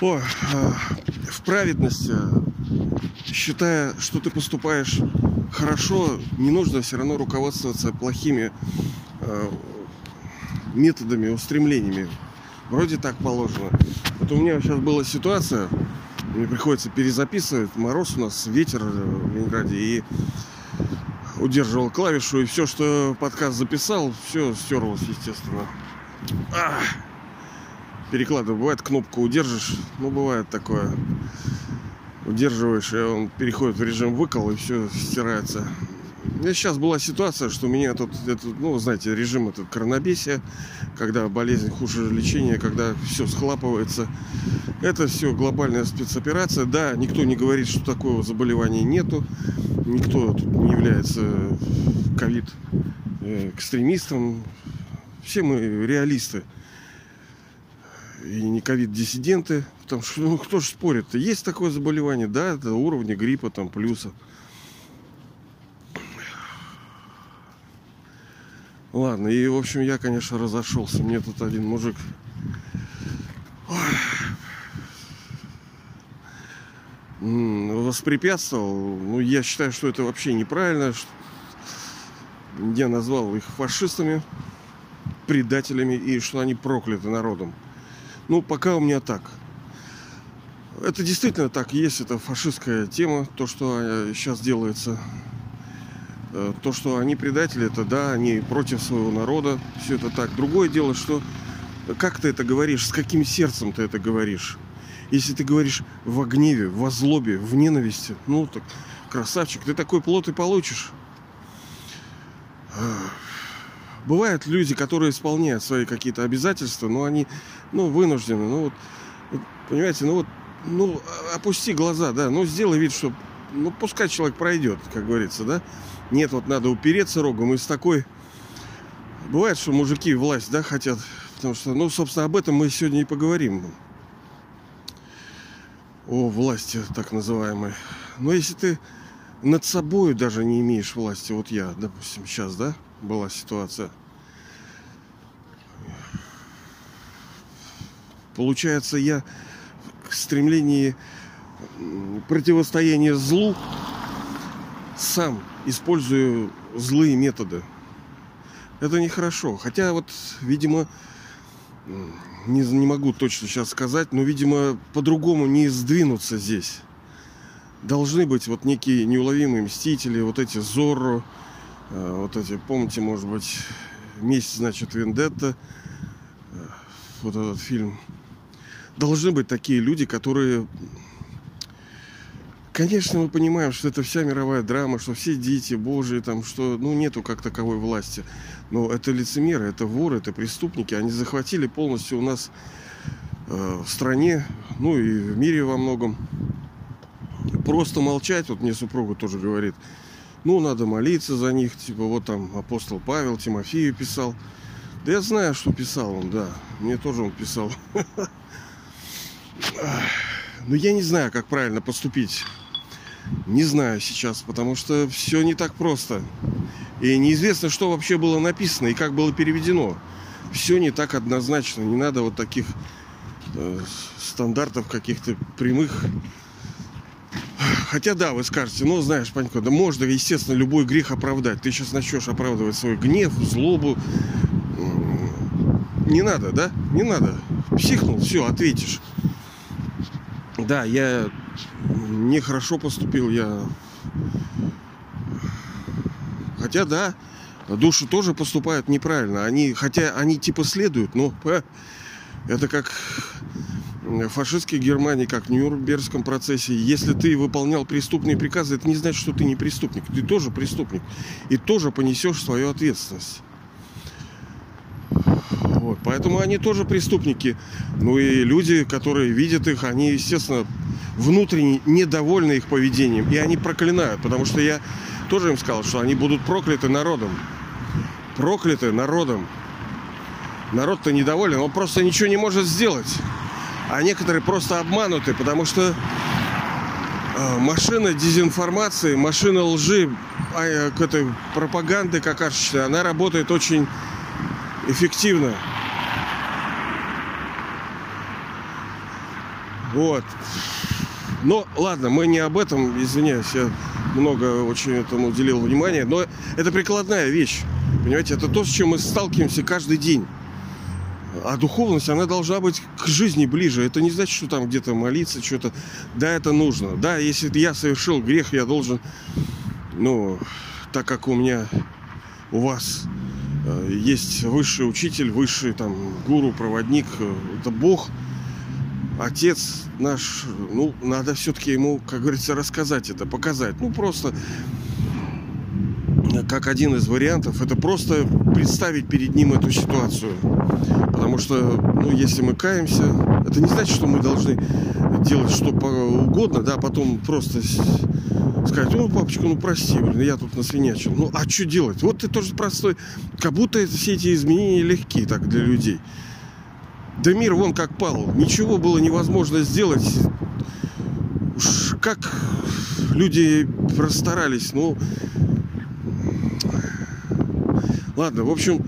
О, э, в праведности, считая, что ты поступаешь хорошо, не нужно все равно руководствоваться плохими э, методами, устремлениями. Вроде так положено. Вот у меня сейчас была ситуация, мне приходится перезаписывать, мороз у нас, ветер в Ленинграде, и удерживал клавишу, и все, что подкаст записал, все стерлось, естественно. Ах! Перекладываю. Бывает кнопку удержишь, ну бывает такое. Удерживаешь, и он переходит в режим выкол, и все стирается. Меня сейчас была ситуация, что у меня тут, это, ну, знаете, режим этот коронабесия, когда болезнь хуже лечения, когда все схлапывается. Это все глобальная спецоперация. Да, никто не говорит, что такого заболевания нету. Никто тут не является ковид э, экстремистом. Все мы реалисты. И не ковид-диссиденты. Потому что ну, кто же спорит? Есть такое заболевание, да, это уровни гриппа там плюса. Ладно, и в общем я, конечно, разошелся. Мне тут один мужик воспрепятствовал. Ну, я считаю, что это вообще неправильно. Я назвал их фашистами, предателями и что они прокляты народом. Ну, пока у меня так. Это действительно так есть, это фашистская тема, то, что сейчас делается Э, то, что они предатели, это да, они против своего народа, все это так. Другое дело, что как ты это говоришь, с каким сердцем ты это говоришь. Если ты говоришь в гневе, в злобе, в ненависти, ну так, красавчик, ты такой плод и получишь. Бывают люди, которые исполняют свои какие-то обязательства, но они, ну, вынуждены, ну, вот, понимаете, ну, вот, ну, опусти глаза, да, ну, сделай вид, что, ну, пускай человек пройдет, как говорится, да, нет, вот надо упереться рогом. И с такой... Бывает, что мужики власть, да, хотят. Потому что, ну, собственно, об этом мы сегодня и поговорим. О власти так называемой. Но если ты над собой даже не имеешь власти, вот я, допустим, сейчас, да, была ситуация. Получается, я в стремлении противостояния злу сам использую злые методы. Это нехорошо. Хотя вот, видимо, не, не могу точно сейчас сказать, но, видимо, по-другому не сдвинуться здесь. Должны быть вот некие неуловимые мстители, вот эти Зорро, вот эти, помните, может быть, месть, значит, Вендетта, э, вот этот фильм. Должны быть такие люди, которые Конечно, мы понимаем, что это вся мировая драма, что все дети Божии, там, что ну, нету как таковой власти. Но это лицемеры, это воры, это преступники. Они захватили полностью у нас э, в стране, ну и в мире во многом. Просто молчать, вот мне супруга тоже говорит, ну, надо молиться за них, типа, вот там апостол Павел Тимофею писал. Да я знаю, что писал он, да, мне тоже он писал. Но я не знаю, как правильно поступить. Не знаю сейчас, потому что все не так просто. И неизвестно, что вообще было написано и как было переведено. Все не так однозначно. Не надо вот таких э, стандартов каких-то прямых. Хотя да, вы скажете, ну знаешь, Панько, да можно, естественно, любой грех оправдать. Ты сейчас начнешь оправдывать свой гнев, злобу. Не надо, да? Не надо. Психнул, все, ответишь. Да, я нехорошо поступил, я... Хотя, да, души тоже поступают неправильно. Они, хотя они типа следуют, но это как фашистской Германии, как в Нюрнбергском процессе. Если ты выполнял преступные приказы, это не значит, что ты не преступник. Ты тоже преступник. И тоже понесешь свою ответственность. Вот, поэтому они тоже преступники. Ну и люди, которые видят их, они, естественно, внутренне недовольны их поведением. И они проклинают, потому что я тоже им сказал, что они будут прокляты народом. Прокляты народом. Народ-то недоволен, он просто ничего не может сделать. А некоторые просто обмануты, потому что э, машина дезинформации, машина лжи, а, э, к этой пропаганды какашечной, она работает очень эффективно. Вот. Но ладно, мы не об этом, извиняюсь, я много очень этому уделил внимания, но это прикладная вещь. Понимаете, это то, с чем мы сталкиваемся каждый день. А духовность, она должна быть к жизни ближе. Это не значит, что там где-то молиться, что-то. Да, это нужно. Да, если я совершил грех, я должен, ну, так как у меня, у вас э, есть высший учитель, высший там гуру, проводник, э, это Бог, Отец наш, ну, надо все-таки ему, как говорится, рассказать это, показать. Ну, просто как один из вариантов, это просто представить перед ним эту ситуацию. Потому что, ну, если мы каемся, это не значит, что мы должны делать что угодно, да, потом просто сказать, ну, папочка, ну, прости, блин, я тут насвинячил. Ну, а что делать? Вот ты тоже простой. Как будто все эти изменения легкие так для людей. Да мир вон как пал. Ничего было невозможно сделать. Уж как люди расстарались, ну... Ладно, в общем,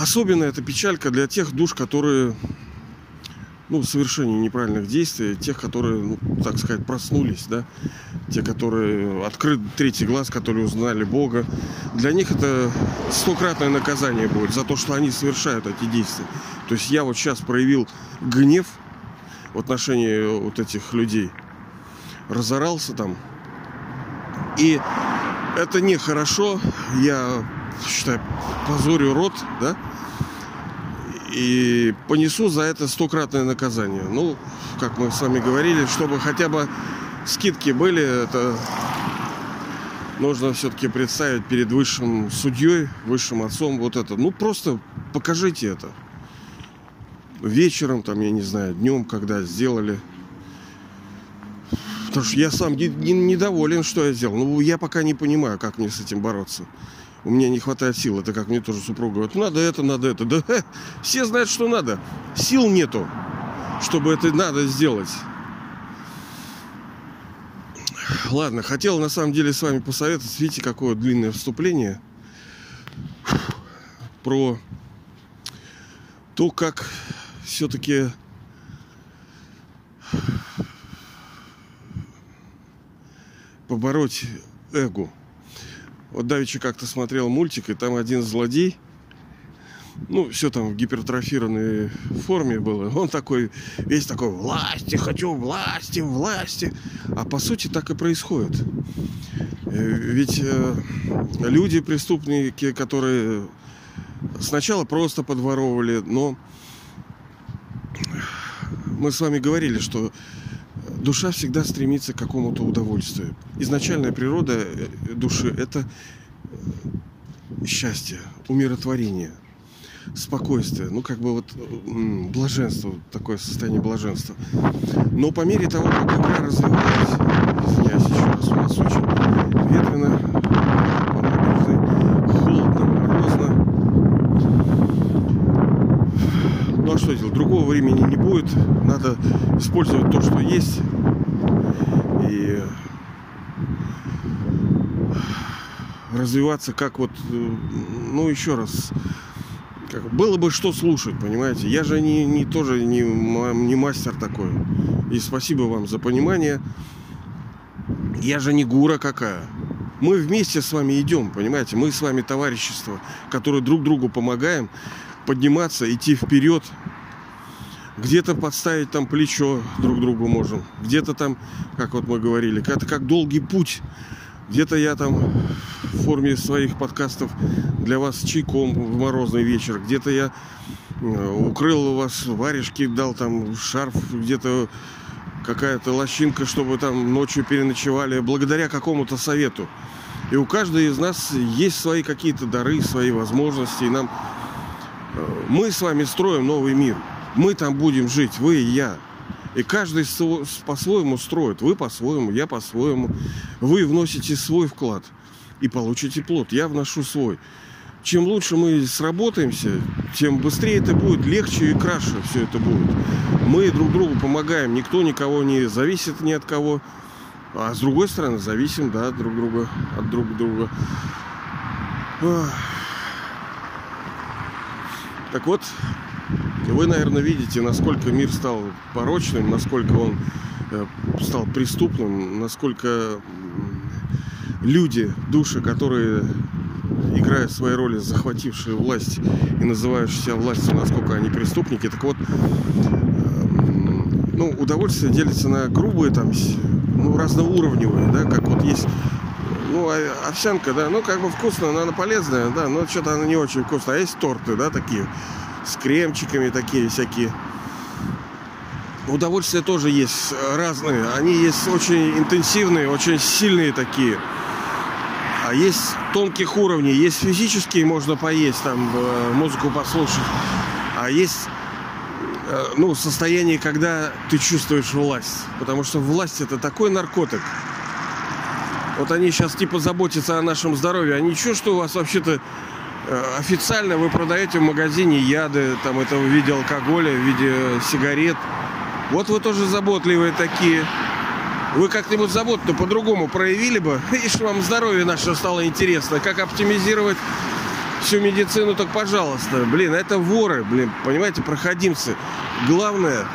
особенно эта печалька для тех душ, которые ну, совершение неправильных действий, тех, которые, ну, так сказать, проснулись, да, те, которые открыт третий глаз, которые узнали Бога, для них это стократное наказание будет за то, что они совершают эти действия. То есть я вот сейчас проявил гнев в отношении вот этих людей, разорался там, и это нехорошо, я считаю, позорю рот, да, и понесу за это стократное наказание. Ну, как мы с вами говорили, чтобы хотя бы скидки были, это нужно все-таки представить перед высшим судьей, высшим отцом вот это. Ну, просто покажите это. Вечером, там, я не знаю, днем, когда сделали. Потому что я сам не, не, недоволен, что я сделал. Ну, я пока не понимаю, как мне с этим бороться у меня не хватает сил. Это как мне тоже супруга говорит, надо это, надо это. Да все знают, что надо. Сил нету, чтобы это надо сделать. Ладно, хотел на самом деле с вами посоветовать. Видите, какое длинное вступление про то, как все-таки побороть эго. Вот Давичи как-то смотрел мультик, и там один злодей, ну, все там в гипертрофированной форме было. Он такой, весь такой, власти, хочу власти, власти. А по сути так и происходит. Э, ведь э, люди, преступники, которые сначала просто подворовывали, но мы с вами говорили, что душа всегда стремится к какому-то удовольствию. Изначальная природа э, души – это э, счастье, умиротворение, спокойствие, ну как бы вот блаженство, такое состояние блаженства. Но по мере того, как игра развивалась, извиняюсь еще раз, у нас очень ветрено, холодно, морозно. Ну а что делать? Другого времени будет. Надо использовать то, что есть. И развиваться как вот, ну еще раз, как, было бы что слушать, понимаете. Я же не, не тоже не, не мастер такой. И спасибо вам за понимание. Я же не гура какая. Мы вместе с вами идем, понимаете. Мы с вами товарищество, которое друг другу помогаем подниматься, идти вперед. Где-то подставить там плечо друг другу можем. Где-то там, как вот мы говорили, это как долгий путь. Где-то я там в форме своих подкастов для вас чайком в морозный вечер. Где-то я э, укрыл вас варежки, дал там шарф, где-то какая-то лощинка, чтобы там ночью переночевали, благодаря какому-то совету. И у каждого из нас есть свои какие-то дары, свои возможности. И нам мы с вами строим новый мир. Мы там будем жить, вы и я. И каждый по-своему строит. Вы по-своему, я по-своему. Вы вносите свой вклад и получите плод. Я вношу свой. Чем лучше мы сработаемся, тем быстрее это будет, легче и краше все это будет. Мы друг другу помогаем, никто никого не зависит ни от кого. А с другой стороны, зависим, да, друг друга, от друг друга. Так вот, Вы, наверное, видите, насколько мир стал порочным, насколько он э, стал преступным, насколько люди, души, которые играют свои роли, захватившие власть и называющие себя властью, насколько они преступники. Так вот, эм, ну, удовольствие делится на грубые, там, ну, разноуровневые, да, как вот есть ну, а, овсянка, да, ну, как бы вкусно, но она полезная, да, но что-то она не очень вкусная. А есть торты, да, такие, с кремчиками такие всякие. Удовольствия тоже есть разные. Они есть очень интенсивные, очень сильные такие. А есть тонких уровней. Есть физические, можно поесть, там, э, музыку послушать. А есть э, ну, состояние, когда ты чувствуешь власть. Потому что власть это такой наркотик. Вот они сейчас типа заботятся о нашем здоровье. А ничего, что у вас вообще-то официально вы продаете в магазине яды, там это в виде алкоголя, в виде сигарет. Вот вы тоже заботливые такие. Вы как-нибудь заботу по-другому проявили бы, и что вам здоровье наше стало интересно. Как оптимизировать всю медицину, так пожалуйста. Блин, это воры, блин, понимаете, проходимцы. Главная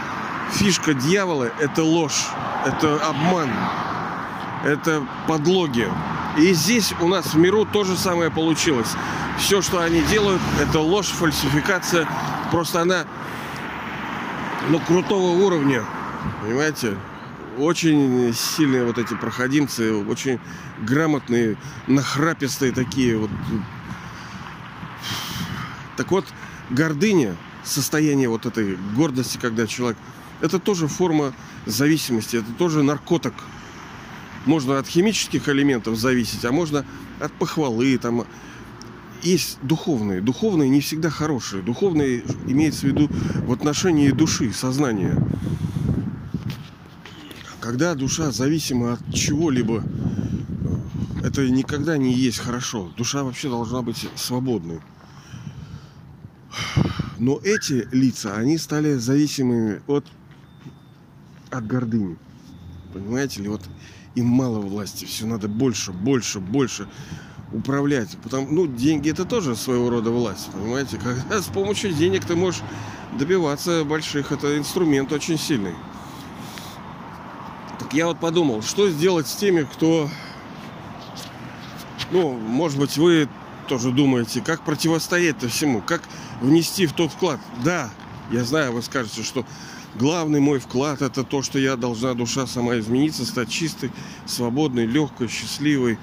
фишка дьявола – это ложь, это обман это подлоги. И здесь у нас в миру то же самое получилось. Все, что они делают, это ложь, фальсификация. Просто она, ну, крутого уровня. Понимаете? Очень сильные вот эти проходимцы, очень грамотные, нахрапистые такие вот. Так вот, гордыня, состояние вот этой гордости, когда человек... Это тоже форма зависимости, это тоже наркотик можно от химических элементов зависеть, а можно от похвалы. Там. Есть духовные. Духовные не всегда хорошие. Духовные имеется в виду в отношении души, сознания. Когда душа зависима от чего-либо, это никогда не есть хорошо. Душа вообще должна быть свободной. Но эти лица, они стали зависимыми от, от гордыни. Понимаете ли, вот им мало власти, все надо больше, больше, больше управлять. Потому, ну, деньги это тоже своего рода власть, понимаете? Когда с помощью денег ты можешь добиваться больших, это инструмент очень сильный. Так я вот подумал, что сделать с теми, кто, ну, может быть, вы тоже думаете, как противостоять-то всему, как внести в тот вклад. Да, я знаю, вы скажете, что Главный мой вклад это то, что я должна душа сама измениться, стать чистой, свободной, легкой, счастливой,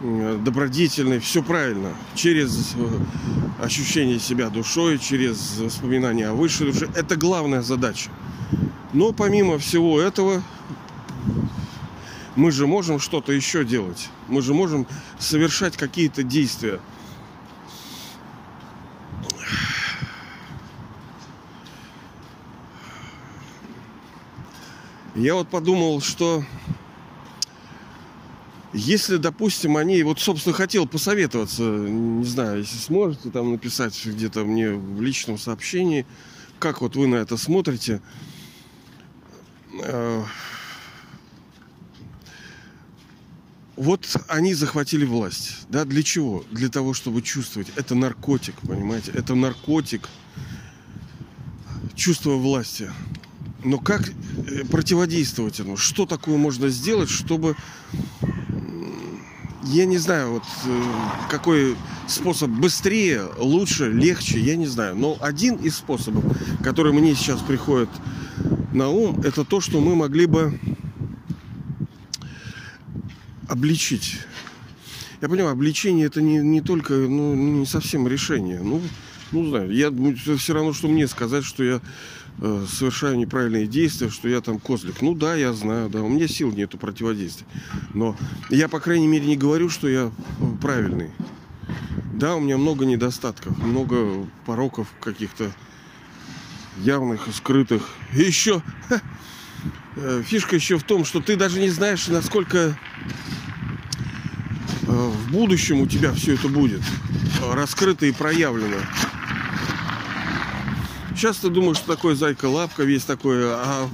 добродетельной. Все правильно. Через э, ощущение себя душой, через воспоминания о высшей душе. Это главная задача. Но помимо всего этого, мы же можем что-то еще делать. Мы же можем совершать какие-то действия. Я вот подумал, что если, допустим, они, вот, собственно, хотел посоветоваться, не знаю, если сможете там написать где-то мне в личном сообщении, как вот вы на это смотрите. Э, вот они захватили власть. Да, для чего? Для того, чтобы чувствовать. Это наркотик, понимаете? Это наркотик. Чувство власти. Но как э, противодействовать этому? Что такое можно сделать, чтобы я не знаю, вот э, какой способ быстрее, лучше, легче, я не знаю. Но один из способов, который мне сейчас приходит на ум, это то, что мы могли бы обличить. Я понимаю, обличение это не, не только, ну, не совсем решение. Ну, ну, знаю, я, все равно, что мне сказать, что я совершаю неправильные действия, что я там козлик. Ну да, я знаю, да, у меня сил нету противодействия. Но я, по крайней мере, не говорю, что я э, правильный. Да, у меня много недостатков, много пороков каких-то явных скрытых. И еще э, фишка еще в том, что ты даже не знаешь, насколько в будущем у тебя все это будет раскрыто и проявлено. Сейчас ты думаешь, что такое зайка-лапка, весь такой, а,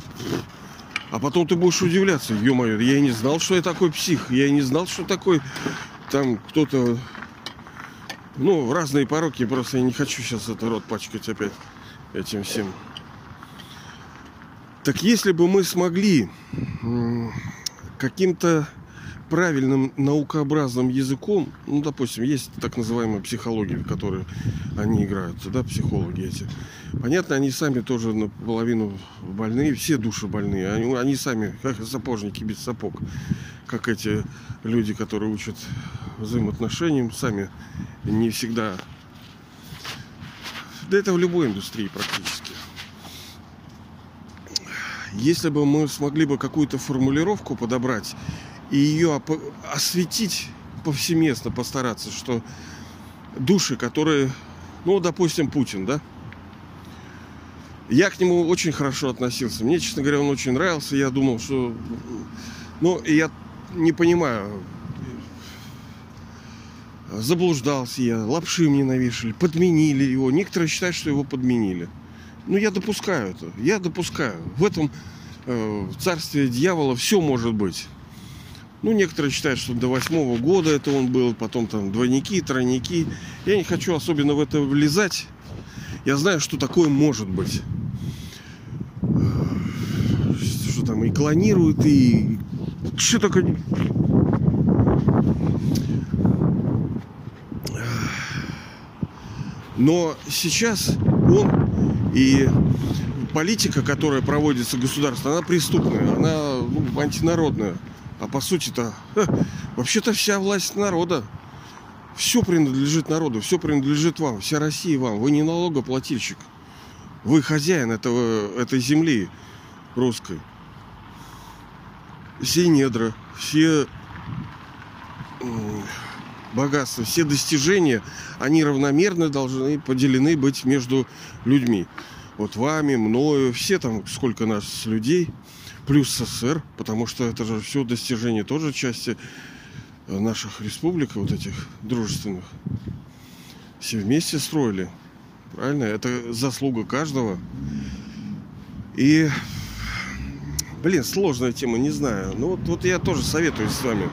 а потом ты будешь удивляться, ё-моё, я и не знал, что я такой псих, я и не знал, что такой там кто-то, ну, разные пороки, просто я не хочу сейчас этот рот пачкать опять. этим всем. Так если бы мы смогли каким-то правильным наукообразным языком, ну, допустим, есть так называемая психология, в которой они играют, да, психологи эти. Понятно, они сами тоже наполовину больные, все души больные. Они, они сами, как сапожники без сапог, как эти люди, которые учат взаимоотношениям, сами не всегда... Да это в любой индустрии практически. Если бы мы смогли бы какую-то формулировку подобрать и ее осветить повсеместно, постараться, что души, которые, ну, допустим, Путин, да, я к нему очень хорошо относился. Мне, честно говоря, он очень нравился. Я думал, что... Ну, я не понимаю, заблуждался я, лапши мне навешали, подменили его. Некоторые считают, что его подменили. Ну, я допускаю это. Я допускаю. В этом э, царстве дьявола все может быть. Ну, некоторые считают, что до восьмого года это он был, потом там двойники, тройники. Я не хочу особенно в это влезать. Я знаю, что такое может быть. Что там и клонируют, и что такое... Но сейчас он и политика, которая проводится государством, она преступная, она ну, антинародная. А по сути-то, вообще-то вся власть народа. Все принадлежит народу, все принадлежит вам, вся Россия вам. Вы не налогоплательщик. Вы хозяин этого, этой земли русской. Все недра, все богатства, все достижения, они равномерно должны поделены быть между людьми. Вот вами, мною, все там, сколько нас людей – плюс СССР, потому что это же все достижение тоже части наших республик, вот этих дружественных. Все вместе строили. Правильно? Это заслуга каждого. И, блин, сложная тема, не знаю. Ну вот, вот я тоже советую с вами.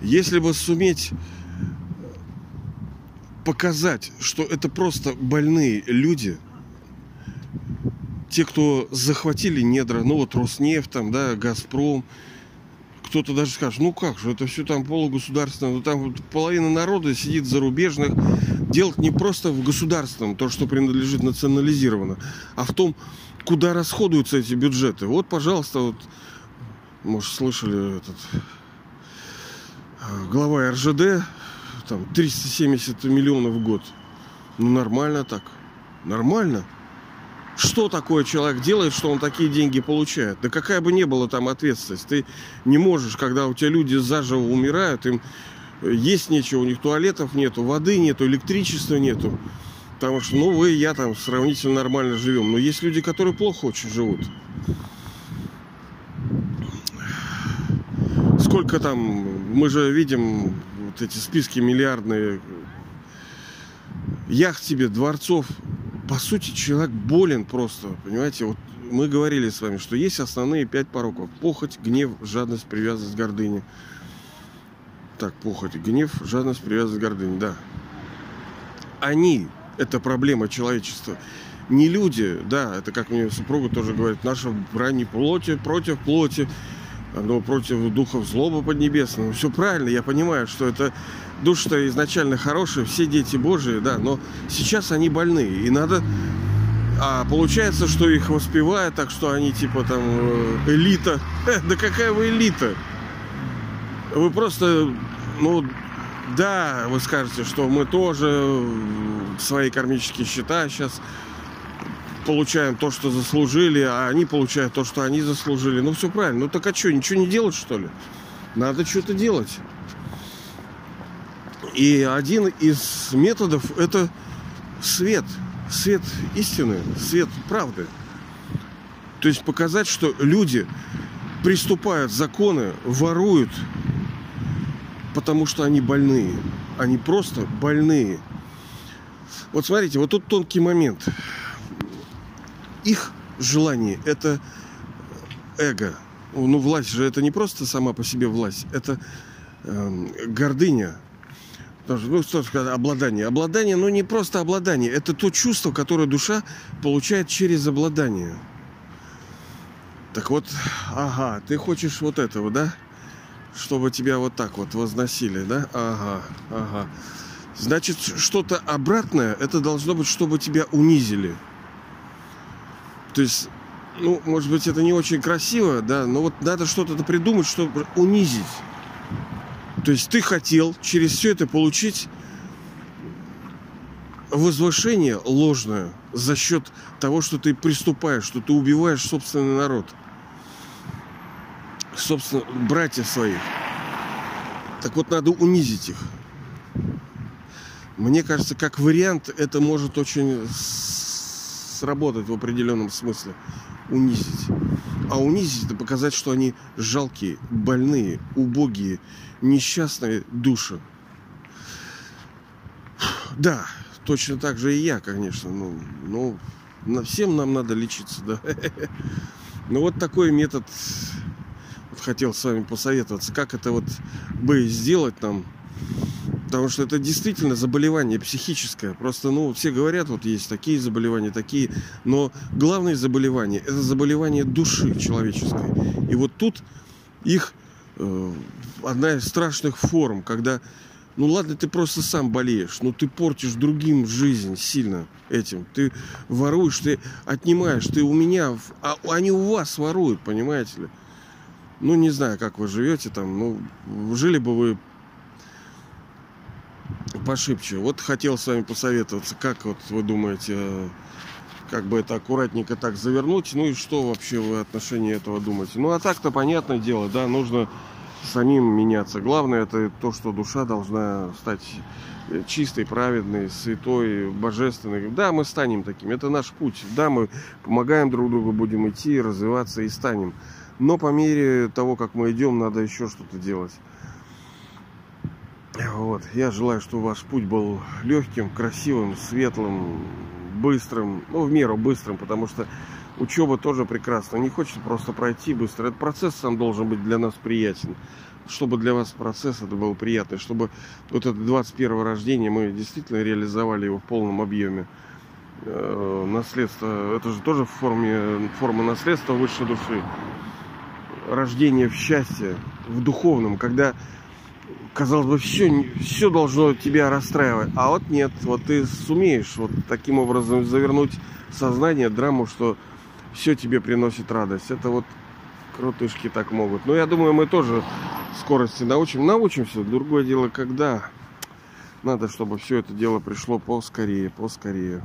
Если бы суметь показать, что это просто больные люди – те, кто захватили недра, ну вот Роснефть, там, да, Газпром, кто-то даже скажет, ну как же, это все там полугосударственное, ну там половина народа сидит зарубежных, делать не просто в государственном, то, что принадлежит национализировано, а в том, куда расходуются эти бюджеты. Вот, пожалуйста, вот, может, слышали этот э, глава РЖД, там 370 миллионов в год. Ну, нормально так. Нормально что такое человек делает, что он такие деньги получает. Да какая бы ни была там ответственность. Ты не можешь, когда у тебя люди заживо умирают, им есть нечего, у них туалетов нету, воды нету, электричества нету. Потому что, ну, вы и я там сравнительно нормально живем. Но есть люди, которые плохо очень живут. Сколько там, мы же видим вот эти списки миллиардные яхт тебе, дворцов, по сути, человек болен просто, понимаете? Вот мы говорили с вами, что есть основные пять пороков. Похоть, гнев, жадность, привязанность, гордыня. Так, похоть, гнев, жадность, привязанность, гордыня, да. Они, это проблема человечества. Не люди, да, это как мне супруга тоже говорит, наша брань не плоти против плоти, но против духов злобы поднебесного. Все правильно, я понимаю, что это души-то изначально хорошие, все дети Божии, да, но сейчас они больные, и надо... А получается, что их воспевают, так что они типа там э, элита. Э, да какая вы элита? Вы просто, ну, да, вы скажете, что мы тоже свои кармические счета сейчас получаем то, что заслужили, а они получают то, что они заслужили. Ну, все правильно. Ну, так а что, ничего не делать, что ли? Надо что-то делать. И один из методов это свет. Свет истины, свет правды. То есть показать, что люди приступают законы, воруют, потому что они больные. Они просто больные. Вот смотрите, вот тут тонкий момент. Их желание – это эго. Ну, власть же это не просто сама по себе власть, это э, гордыня, Тоже, ну, что сказать, обладание. Обладание, ну, не просто обладание. Это то чувство, которое душа получает через обладание. Так вот, ага, ты хочешь вот этого, да? Чтобы тебя вот так вот возносили, да? Ага, ага. Значит, что-то обратное, это должно быть, чтобы тебя унизили. То есть, ну, может быть, это не очень красиво, да, но вот надо что-то придумать, чтобы унизить. То есть ты хотел через все это получить возвышение ложное за счет того, что ты приступаешь, что ты убиваешь собственный народ, собственно, братьев своих. Так вот, надо унизить их. Мне кажется, как вариант, это может очень сработать в определенном смысле. Унизить. А унизить это показать, что они жалкие, больные, убогие, несчастные души. Да, точно так же и я, конечно. Ну, ну на всем нам надо лечиться, да. Но вот такой метод хотел с вами посоветоваться, как это вот бы сделать нам Потому что это действительно заболевание психическое. Просто, ну, все говорят, вот есть такие заболевания, такие. Но главное заболевание – это заболевание души человеческой. И вот тут их э, одна из страшных форм, когда, ну ладно, ты просто сам болеешь, но ты портишь другим жизнь сильно этим. Ты воруешь, ты отнимаешь, ты у меня, а они у вас воруют, понимаете ли? Ну, не знаю, как вы живете там, ну, жили бы вы пошибче. Вот хотел с вами посоветоваться, как вот вы думаете, как бы это аккуратненько так завернуть, ну и что вообще вы отношении этого думаете. Ну а так-то понятное дело, да, нужно самим меняться. Главное это то, что душа должна стать чистой, праведной, святой, божественной. Да, мы станем таким, это наш путь. Да, мы помогаем друг другу, будем идти, развиваться и станем. Но по мере того, как мы идем, надо еще что-то делать. Вот. Я желаю, чтобы ваш путь был легким, красивым, светлым, быстрым, ну, в меру быстрым, потому что учеба тоже прекрасна. Не хочется просто пройти быстро. Этот процесс сам должен быть для нас приятен. Чтобы для вас процесс это был приятный, чтобы вот это 21 рождение мы действительно реализовали его в полном объеме. Э, наследство, это же тоже в форме, форма наследства высшей души. Рождение в счастье, в духовном, когда казалось бы, все, все должно тебя расстраивать. А вот нет, вот ты сумеешь вот таким образом завернуть сознание, драму, что все тебе приносит радость. Это вот крутышки так могут. Но я думаю, мы тоже скорости научим. Научимся. Другое дело, когда надо, чтобы все это дело пришло поскорее, поскорее.